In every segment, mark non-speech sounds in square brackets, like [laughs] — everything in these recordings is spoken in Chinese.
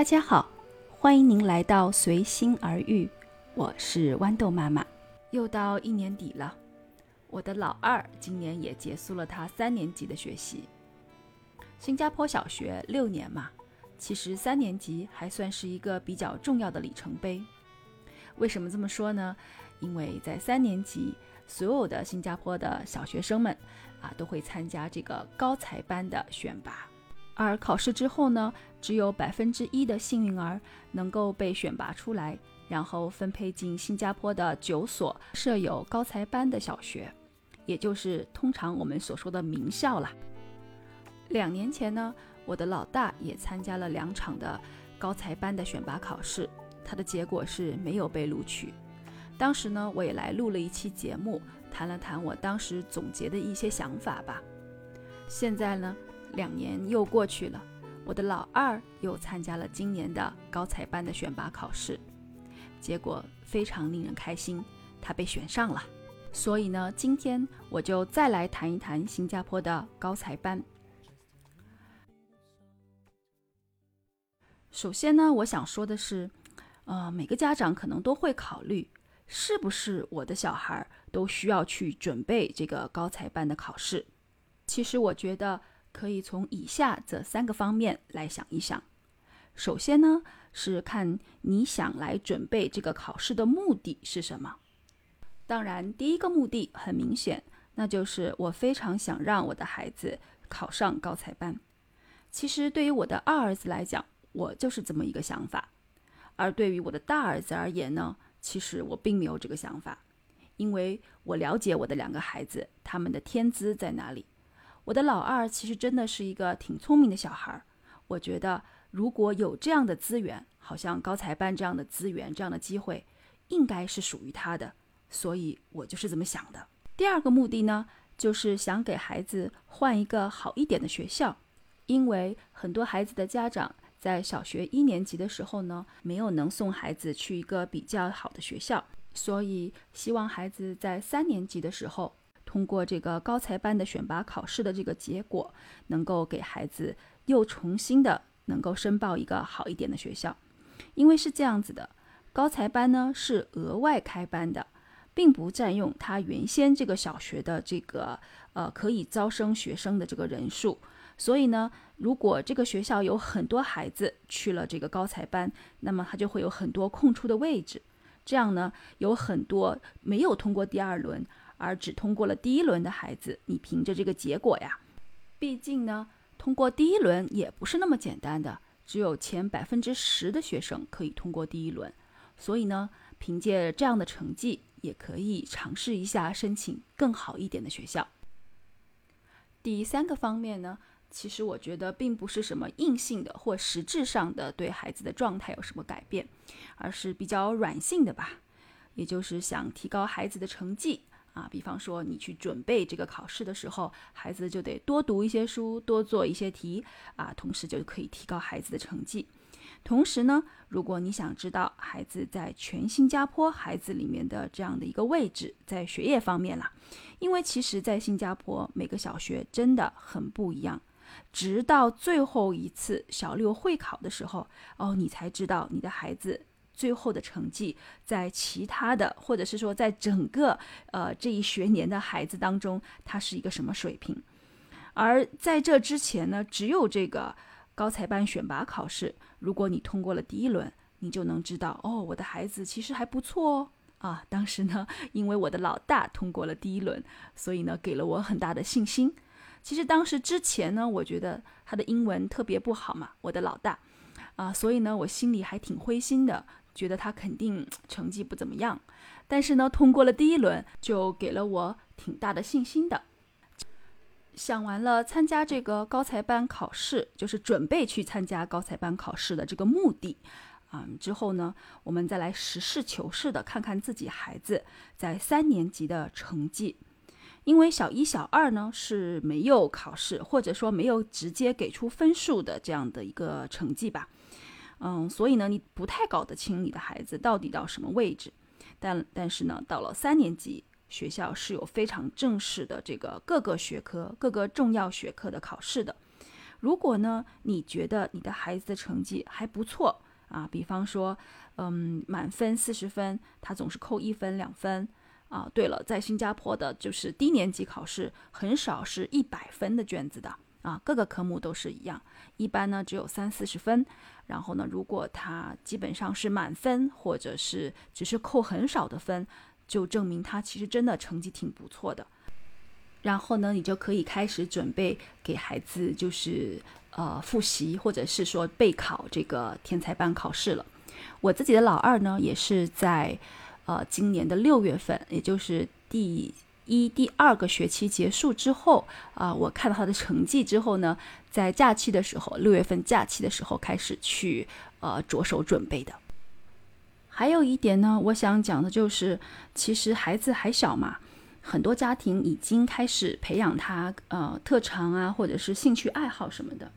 大家好，欢迎您来到随心而遇，我是豌豆妈妈。又到一年底了，我的老二今年也结束了他三年级的学习。新加坡小学六年嘛，其实三年级还算是一个比较重要的里程碑。为什么这么说呢？因为在三年级，所有的新加坡的小学生们啊，都会参加这个高才班的选拔。而考试之后呢，只有百分之一的幸运儿能够被选拔出来，然后分配进新加坡的九所设有高才班的小学，也就是通常我们所说的名校啦。两年前呢，我的老大也参加了两场的高才班的选拔考试，他的结果是没有被录取。当时呢，我也来录了一期节目，谈了谈我当时总结的一些想法吧。现在呢。两年又过去了，我的老二又参加了今年的高才班的选拔考试，结果非常令人开心，他被选上了。所以呢，今天我就再来谈一谈新加坡的高才班。首先呢，我想说的是，呃，每个家长可能都会考虑，是不是我的小孩都需要去准备这个高才班的考试？其实我觉得。可以从以下这三个方面来想一想。首先呢，是看你想来准备这个考试的目的是什么。当然，第一个目的很明显，那就是我非常想让我的孩子考上高才班。其实对于我的二儿子来讲，我就是这么一个想法。而对于我的大儿子而言呢，其实我并没有这个想法，因为我了解我的两个孩子，他们的天资在哪里。我的老二其实真的是一个挺聪明的小孩儿，我觉得如果有这样的资源，好像高才班这样的资源、这样的机会，应该是属于他的，所以我就是这么想的。第二个目的呢，就是想给孩子换一个好一点的学校，因为很多孩子的家长在小学一年级的时候呢，没有能送孩子去一个比较好的学校，所以希望孩子在三年级的时候。通过这个高才班的选拔考试的这个结果，能够给孩子又重新的能够申报一个好一点的学校，因为是这样子的，高才班呢是额外开班的，并不占用他原先这个小学的这个呃可以招生学生的这个人数，所以呢，如果这个学校有很多孩子去了这个高才班，那么他就会有很多空出的位置，这样呢，有很多没有通过第二轮。而只通过了第一轮的孩子，你凭着这个结果呀，毕竟呢，通过第一轮也不是那么简单的，只有前百分之十的学生可以通过第一轮，所以呢，凭借这样的成绩，也可以尝试一下申请更好一点的学校。第三个方面呢，其实我觉得并不是什么硬性的或实质上的对孩子的状态有什么改变，而是比较软性的吧，也就是想提高孩子的成绩。啊，比方说你去准备这个考试的时候，孩子就得多读一些书，多做一些题啊，同时就可以提高孩子的成绩。同时呢，如果你想知道孩子在全新加坡孩子里面的这样的一个位置，在学业方面啦，因为其实，在新加坡每个小学真的很不一样，直到最后一次小六会考的时候，哦，你才知道你的孩子。最后的成绩，在其他的，或者是说，在整个呃这一学年的孩子当中，他是一个什么水平？而在这之前呢，只有这个高才班选拔考试，如果你通过了第一轮，你就能知道，哦，我的孩子其实还不错哦。啊，当时呢，因为我的老大通过了第一轮，所以呢，给了我很大的信心。其实当时之前呢，我觉得他的英文特别不好嘛，我的老大，啊，所以呢，我心里还挺灰心的。觉得他肯定成绩不怎么样，但是呢，通过了第一轮，就给了我挺大的信心的。想完了参加这个高才班考试，就是准备去参加高才班考试的这个目的，啊，之后呢，我们再来实事求是的看看自己孩子在三年级的成绩。因为小一、小二呢是没有考试，或者说没有直接给出分数的这样的一个成绩吧。嗯，所以呢，你不太搞得清你的孩子到底到什么位置，但但是呢，到了三年级，学校是有非常正式的这个各个学科、各个重要学科的考试的。如果呢，你觉得你的孩子的成绩还不错啊，比方说，嗯，满分四十分，他总是扣一分两分啊。对了，在新加坡的就是低年级考试很少是一百分的卷子的啊，各个科目都是一样，一般呢只有三四十分。然后呢，如果他基本上是满分，或者是只是扣很少的分，就证明他其实真的成绩挺不错的。然后呢，你就可以开始准备给孩子，就是呃复习，或者是说备考这个天才班考试了。我自己的老二呢，也是在呃今年的六月份，也就是第一、第二个学期结束之后啊，我看到他的成绩之后呢，在假期的时候，六月份假期的时候开始去呃着手准备的。还有一点呢，我想讲的就是，其实孩子还小嘛。很多家庭已经开始培养他呃特长啊，或者是兴趣爱好什么的。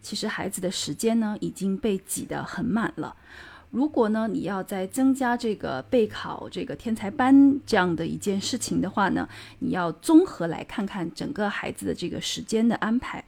其实孩子的时间呢已经被挤得很满了。如果呢你要再增加这个备考这个天才班这样的一件事情的话呢，你要综合来看看整个孩子的这个时间的安排，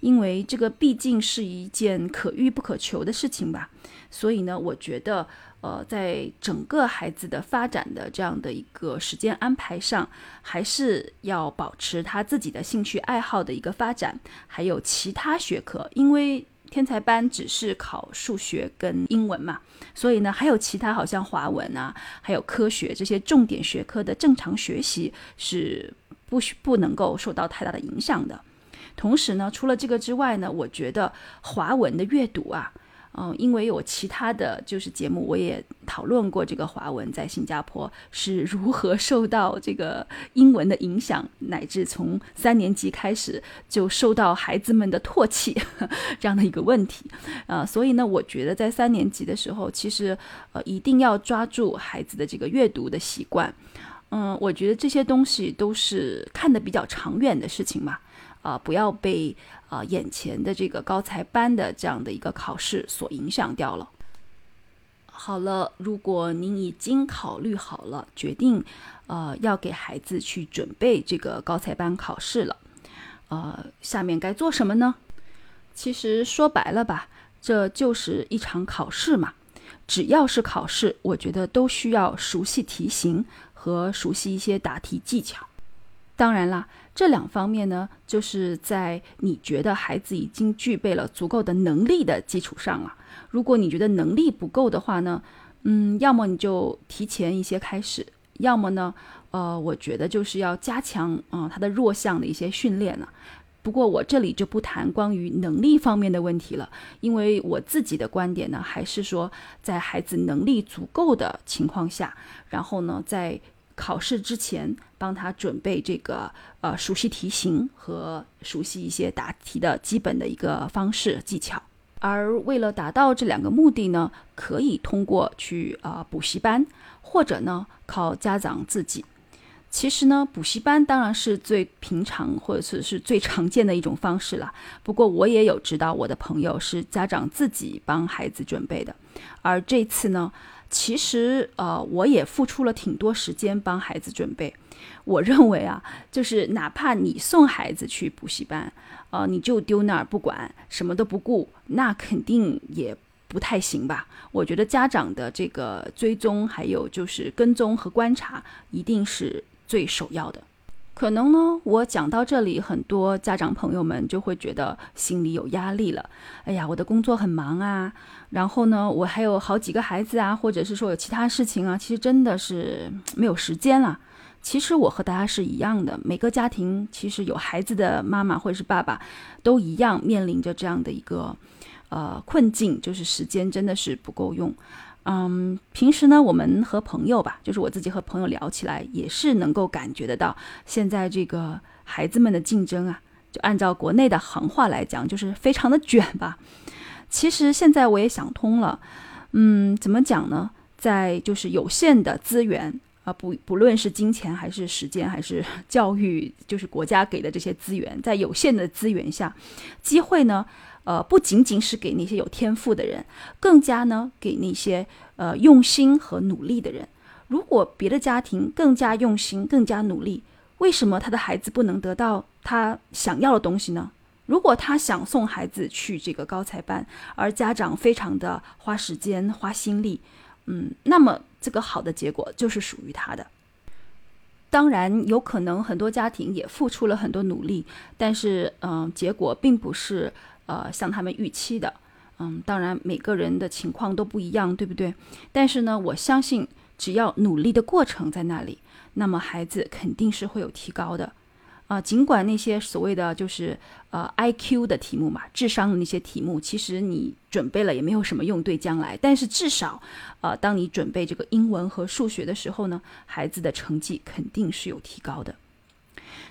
因为这个毕竟是一件可遇不可求的事情吧。所以呢，我觉得。呃，在整个孩子的发展的这样的一个时间安排上，还是要保持他自己的兴趣爱好的一个发展，还有其他学科，因为天才班只是考数学跟英文嘛，所以呢，还有其他好像华文啊，还有科学这些重点学科的正常学习是不需不能够受到太大的影响的。同时呢，除了这个之外呢，我觉得华文的阅读啊。嗯，因为有其他的就是节目，我也讨论过这个华文在新加坡是如何受到这个英文的影响，乃至从三年级开始就受到孩子们的唾弃 [laughs] 这样的一个问题。啊，所以呢，我觉得在三年级的时候，其实呃一定要抓住孩子的这个阅读的习惯。嗯，我觉得这些东西都是看得比较长远的事情嘛。啊，不要被啊眼前的这个高才班的这样的一个考试所影响掉了。好了，如果您已经考虑好了，决定呃要给孩子去准备这个高才班考试了，呃，下面该做什么呢？其实说白了吧，这就是一场考试嘛。只要是考试，我觉得都需要熟悉题型和熟悉一些答题技巧。当然啦。这两方面呢，就是在你觉得孩子已经具备了足够的能力的基础上了。如果你觉得能力不够的话呢，嗯，要么你就提前一些开始，要么呢，呃，我觉得就是要加强啊他的弱项的一些训练了。不过我这里就不谈关于能力方面的问题了，因为我自己的观点呢，还是说在孩子能力足够的情况下，然后呢，在考试之前，帮他准备这个呃熟悉题型和熟悉一些答题的基本的一个方式技巧。而为了达到这两个目的呢，可以通过去呃补习班，或者呢靠家长自己。其实呢，补习班当然是最平常或者是是最常见的一种方式了。不过我也有知道我的朋友是家长自己帮孩子准备的，而这次呢。其实，呃，我也付出了挺多时间帮孩子准备。我认为啊，就是哪怕你送孩子去补习班，呃，你就丢那儿不管，什么都不顾，那肯定也不太行吧？我觉得家长的这个追踪，还有就是跟踪和观察，一定是最首要的。可能呢，我讲到这里，很多家长朋友们就会觉得心里有压力了。哎呀，我的工作很忙啊，然后呢，我还有好几个孩子啊，或者是说有其他事情啊，其实真的是没有时间了。其实我和大家是一样的，每个家庭其实有孩子的妈妈或者是爸爸，都一样面临着这样的一个呃困境，就是时间真的是不够用。嗯，平时呢，我们和朋友吧，就是我自己和朋友聊起来，也是能够感觉得到，现在这个孩子们的竞争啊，就按照国内的行话来讲，就是非常的卷吧。其实现在我也想通了，嗯，怎么讲呢？在就是有限的资源啊，不不论是金钱还是时间还是教育，就是国家给的这些资源，在有限的资源下，机会呢？呃，不仅仅是给那些有天赋的人，更加呢给那些呃用心和努力的人。如果别的家庭更加用心、更加努力，为什么他的孩子不能得到他想要的东西呢？如果他想送孩子去这个高才班，而家长非常的花时间花心力，嗯，那么这个好的结果就是属于他的。当然，有可能很多家庭也付出了很多努力，但是嗯，结果并不是呃像他们预期的。嗯，当然每个人的情况都不一样，对不对？但是呢，我相信只要努力的过程在那里，那么孩子肯定是会有提高的。啊，尽管那些所谓的就是呃 I Q 的题目嘛，智商的那些题目，其实你准备了也没有什么用对将来。但是至少，呃，当你准备这个英文和数学的时候呢，孩子的成绩肯定是有提高的。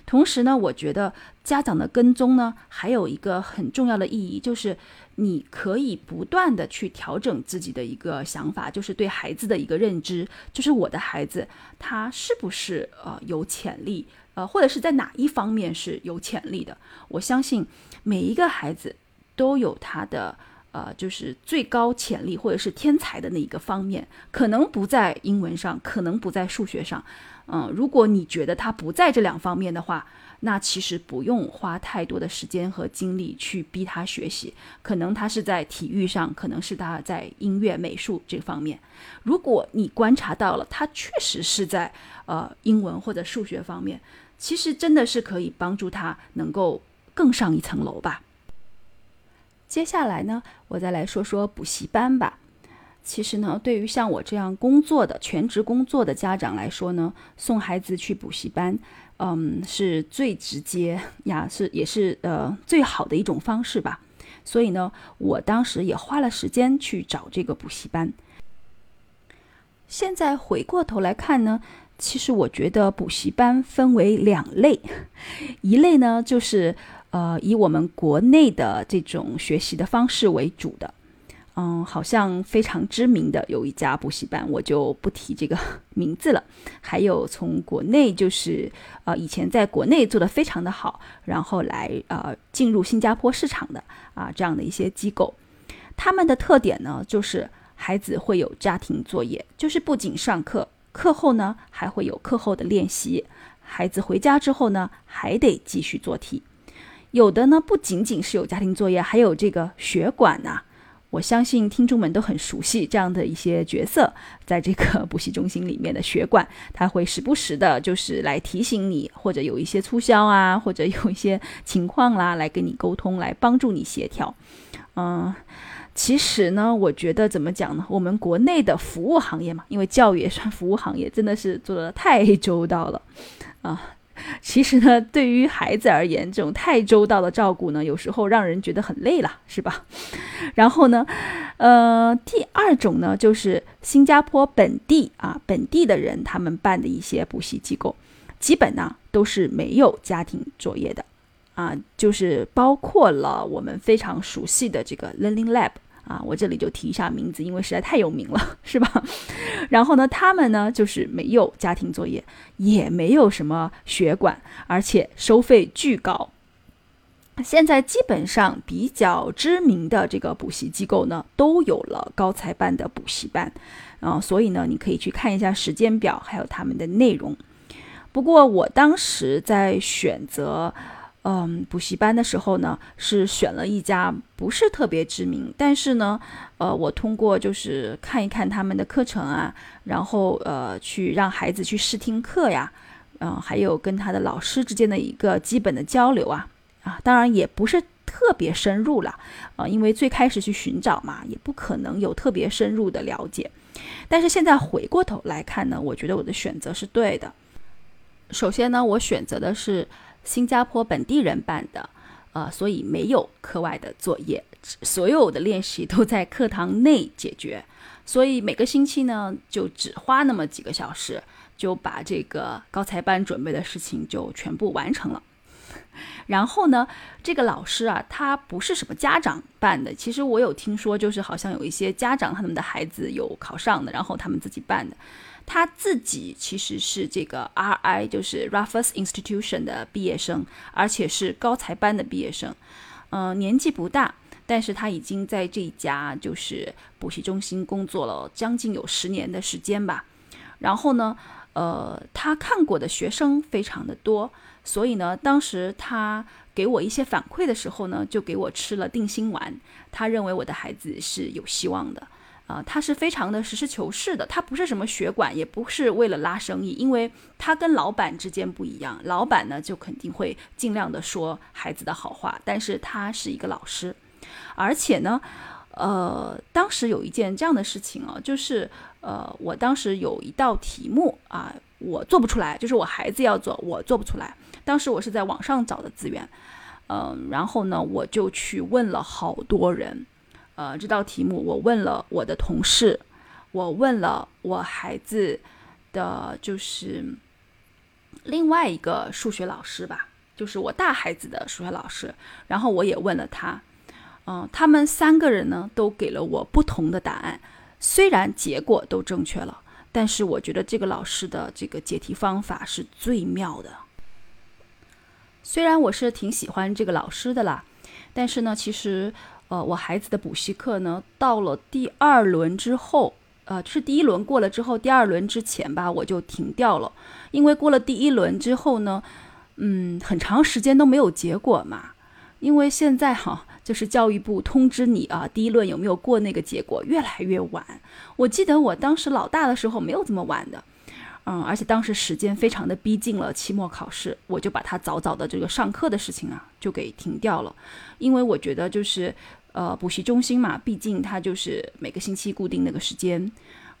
同时呢，我觉得家长的跟踪呢，还有一个很重要的意义，就是你可以不断的去调整自己的一个想法，就是对孩子的一个认知，就是我的孩子他是不是呃有潜力。呃，或者是在哪一方面是有潜力的？我相信每一个孩子都有他的呃，就是最高潜力或者是天才的那一个方面，可能不在英文上，可能不在数学上。嗯，如果你觉得他不在这两方面的话，那其实不用花太多的时间和精力去逼他学习。可能他是在体育上，可能是他在音乐、美术这方面。如果你观察到了，他确实是在呃英文或者数学方面。其实真的是可以帮助他能够更上一层楼吧。接下来呢，我再来说说补习班吧。其实呢，对于像我这样工作的全职工作的家长来说呢，送孩子去补习班，嗯，是最直接呀，是也是呃最好的一种方式吧。所以呢，我当时也花了时间去找这个补习班。现在回过头来看呢。其实我觉得补习班分为两类，一类呢就是呃以我们国内的这种学习的方式为主的，嗯，好像非常知名的有一家补习班，我就不提这个 [laughs] 名字了。还有从国内就是呃以前在国内做的非常的好，然后来呃进入新加坡市场的啊这样的一些机构，他们的特点呢就是孩子会有家庭作业，就是不仅上课。课后呢，还会有课后的练习。孩子回家之后呢，还得继续做题。有的呢，不仅仅是有家庭作业，还有这个学管呐。我相信听众们都很熟悉这样的一些角色，在这个 [laughs] 补习中心里面的学管，他会时不时的，就是来提醒你，或者有一些促销啊，或者有一些 [laughs] 情况啦，来跟你沟通，来帮助你协调。嗯。其实呢，我觉得怎么讲呢？我们国内的服务行业嘛，因为教育也算服务行业，真的是做的太周到了啊。其实呢，对于孩子而言，这种太周到的照顾呢，有时候让人觉得很累了，是吧？[laughs] 然后呢，呃，第二种呢，就是新加坡本地啊，本地的人他们办的一些补习机构，基本呢都是没有家庭作业的。啊，就是包括了我们非常熟悉的这个 Learning Lab 啊，我这里就提一下名字，因为实在太有名了，是吧？然后呢，他们呢就是没有家庭作业，也没有什么学管，而且收费巨高。现在基本上比较知名的这个补习机构呢，都有了高才班的补习班，啊，所以呢，你可以去看一下时间表，还有他们的内容。不过我当时在选择。嗯，补习班的时候呢，是选了一家不是特别知名，但是呢，呃，我通过就是看一看他们的课程啊，然后呃，去让孩子去试听课呀，嗯，还有跟他的老师之间的一个基本的交流啊，啊，当然也不是特别深入了，啊，因为最开始去寻找嘛，也不可能有特别深入的了解，但是现在回过头来看呢，我觉得我的选择是对的。首先呢，我选择的是。新加坡本地人办的，呃，所以没有课外的作业，所有的练习都在课堂内解决，所以每个星期呢，就只花那么几个小时，就把这个高才班准备的事情就全部完成了。[laughs] 然后呢，这个老师啊，他不是什么家长办的，其实我有听说，就是好像有一些家长他们的孩子有考上的，然后他们自己办的。他自己其实是这个 RI，就是 Raffles Institution 的毕业生，而且是高才班的毕业生。嗯，年纪不大，但是他已经在这家就是补习中心工作了将近有十年的时间吧。然后呢，呃，他看过的学生非常的多，所以呢，当时他给我一些反馈的时候呢，就给我吃了定心丸。他认为我的孩子是有希望的，啊，他是非常的实事求是的，他不是什么血管，也不是为了拉生意，因为他跟老板之间不一样，老板呢就肯定会尽量的说孩子的好话，但是他是一个老师，而且呢，呃，当时有一件这样的事情啊，就是呃，我当时有一道题目啊，我做不出来，就是我孩子要做，我做不出来。当时我是在网上找的资源，嗯，然后呢，我就去问了好多人，呃，这道题目我问了我的同事，我问了我孩子的就是另外一个数学老师吧，就是我大孩子的数学老师，然后我也问了他，嗯，他们三个人呢都给了我不同的答案，虽然结果都正确了，但是我觉得这个老师的这个解题方法是最妙的。虽然我是挺喜欢这个老师的啦，但是呢，其实，呃，我孩子的补习课呢，到了第二轮之后，呃，是第一轮过了之后，第二轮之前吧，我就停掉了，因为过了第一轮之后呢，嗯，很长时间都没有结果嘛，因为现在哈，就是教育部通知你啊，第一轮有没有过那个结果越来越晚，我记得我当时老大的时候没有这么晚的。嗯，而且当时时间非常的逼近了期末考试，我就把他早早的这个上课的事情啊就给停掉了，因为我觉得就是呃补习中心嘛，毕竟它就是每个星期固定那个时间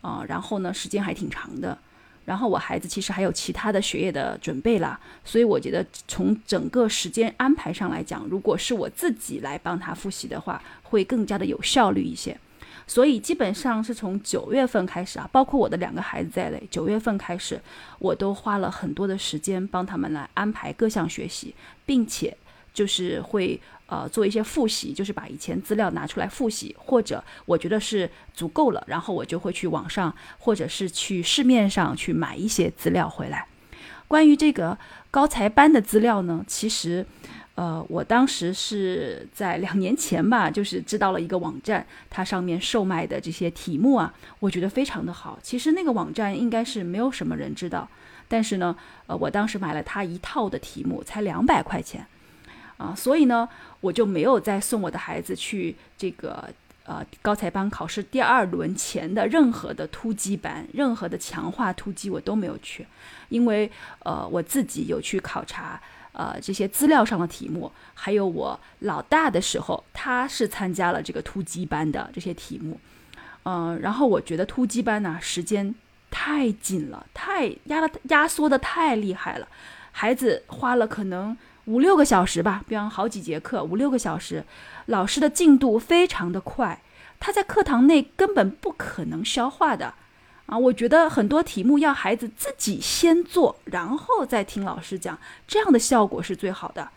啊，然后呢时间还挺长的，然后我孩子其实还有其他的学业的准备啦，所以我觉得从整个时间安排上来讲，如果是我自己来帮他复习的话，会更加的有效率一些。所以基本上是从九月份开始啊，包括我的两个孩子在内，九月份开始，我都花了很多的时间帮他们来安排各项学习，并且就是会呃做一些复习，就是把以前资料拿出来复习，或者我觉得是足够了，然后我就会去网上或者是去市面上去买一些资料回来。关于这个高才班的资料呢，其实。呃，我当时是在两年前吧，就是知道了一个网站，它上面售卖的这些题目啊，我觉得非常的好。其实那个网站应该是没有什么人知道，但是呢，呃，我当时买了它一套的题目，才两百块钱，啊，所以呢，我就没有再送我的孩子去这个呃高才班考试第二轮前的任何的突击班，任何的强化突击我都没有去，因为呃我自己有去考察。呃，这些资料上的题目，还有我老大的时候，他是参加了这个突击班的这些题目，嗯，然后我觉得突击班呢时间太紧了，太压的压缩的太厉害了，孩子花了可能五六个小时吧，比方好几节课，五六个小时，老师的进度非常的快，他在课堂内根本不可能消化的。啊，我觉得很多题目要孩子自己先做，然后再听老师讲，这样的效果是最好的。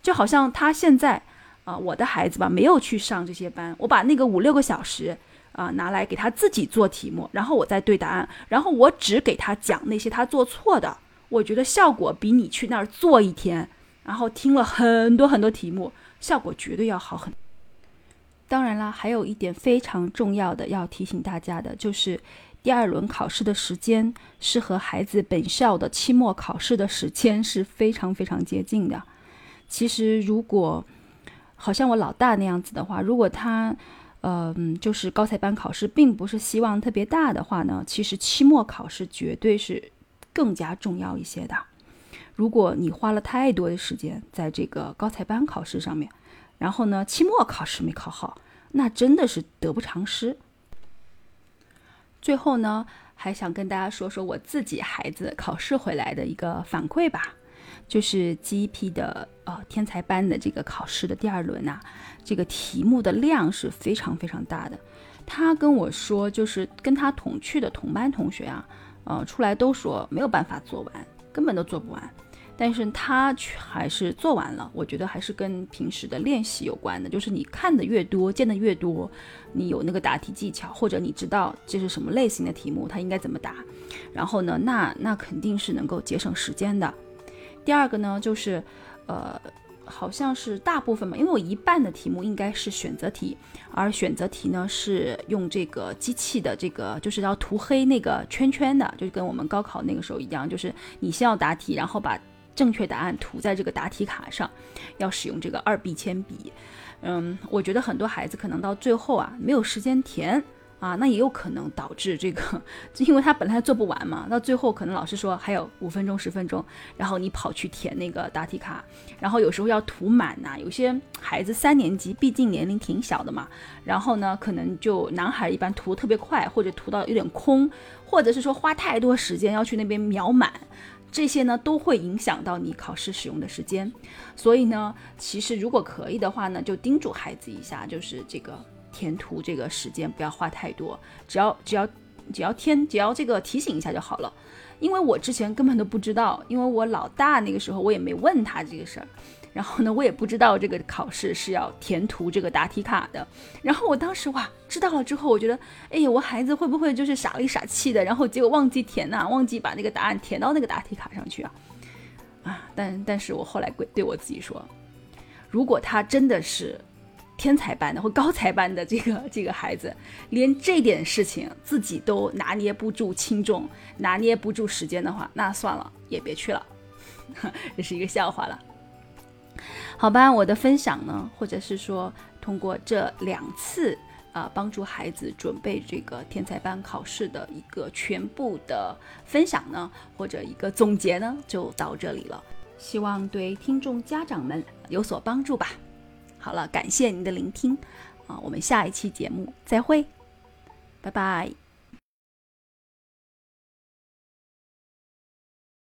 就好像他现在，啊，我的孩子吧，没有去上这些班，我把那个五六个小时啊拿来给他自己做题目，然后我再对答案，然后我只给他讲那些他做错的，我觉得效果比你去那儿做一天，然后听了很多很多题目，效果绝对要好很。当然了，还有一点非常重要的要提醒大家的就是。第二轮考试的时间是和孩子本校的期末考试的时间是非常非常接近的。其实，如果好像我老大那样子的话，如果他，嗯，就是高才班考试并不是希望特别大的话呢，其实期末考试绝对是更加重要一些的。如果你花了太多的时间在这个高才班考试上面，然后呢，期末考试没考好，那真的是得不偿失。最后呢，还想跟大家说说我自己孩子考试回来的一个反馈吧，就是 GEP 的呃天才班的这个考试的第二轮呐，这个题目的量是非常非常大的。他跟我说，就是跟他同去的同班同学啊，呃，出来都说没有办法做完，根本都做不完。但是他却还是做完了，我觉得还是跟平时的练习有关的。就是你看的越多，见的越多，你有那个答题技巧，或者你知道这是什么类型的题目，它应该怎么答，然后呢，那那肯定是能够节省时间的。第二个呢，就是呃，好像是大部分嘛，因为我一半的题目应该是选择题，而选择题呢是用这个机器的这个，就是要涂黑那个圈圈的，就跟我们高考那个时候一样，就是你先要答题，然后把正确答案涂在这个答题卡上，要使用这个二 B 铅笔。嗯，我觉得很多孩子可能到最后啊，没有时间填。啊，那也有可能导致这个，[laughs] 因为他本来做不完嘛，到最后可能老师说还有五分钟、十分钟，然后你跑去填那个答题卡，然后有时候要涂满呐。有些孩子三年级，毕竟年龄挺小的嘛，然后呢，可能就男孩一般涂特别快，或者涂到有点空，或者是说花太多时间要去那边描满，这些呢都会影响到你考试使用的时间。所以呢，其实如果可以的话呢，就叮嘱孩子一下，就是这个。填涂这个时间不要花太多，只要只要只要填只要这个提醒一下就好了。因为我之前根本都不知道，因为我老大那个时候我也没问他这个事儿，然后呢我也不知道这个考试是要填涂这个答题卡的。然后我当时哇知道了之后，我觉得哎呀我孩子会不会就是傻里傻气的，然后结果忘记填呐，忘记把那个答案填到那个答题卡上去啊啊！但但是我后来对我自己说，如果他真的是。天才班的或高才班的这个这个孩子，连这点事情自己都拿捏不住轻重，拿捏不住时间的话，那算了，也别去了，[laughs] 这是一个笑话了。好吧，我的分享呢，或者是说通过这两次啊，帮助孩子准备这个天才班考试的一个全部的分享呢，或者一个总结呢，就到这里了。希望对听众家长们有所帮助吧。好了，感谢您的聆听，啊，我们下一期节目再会，拜拜。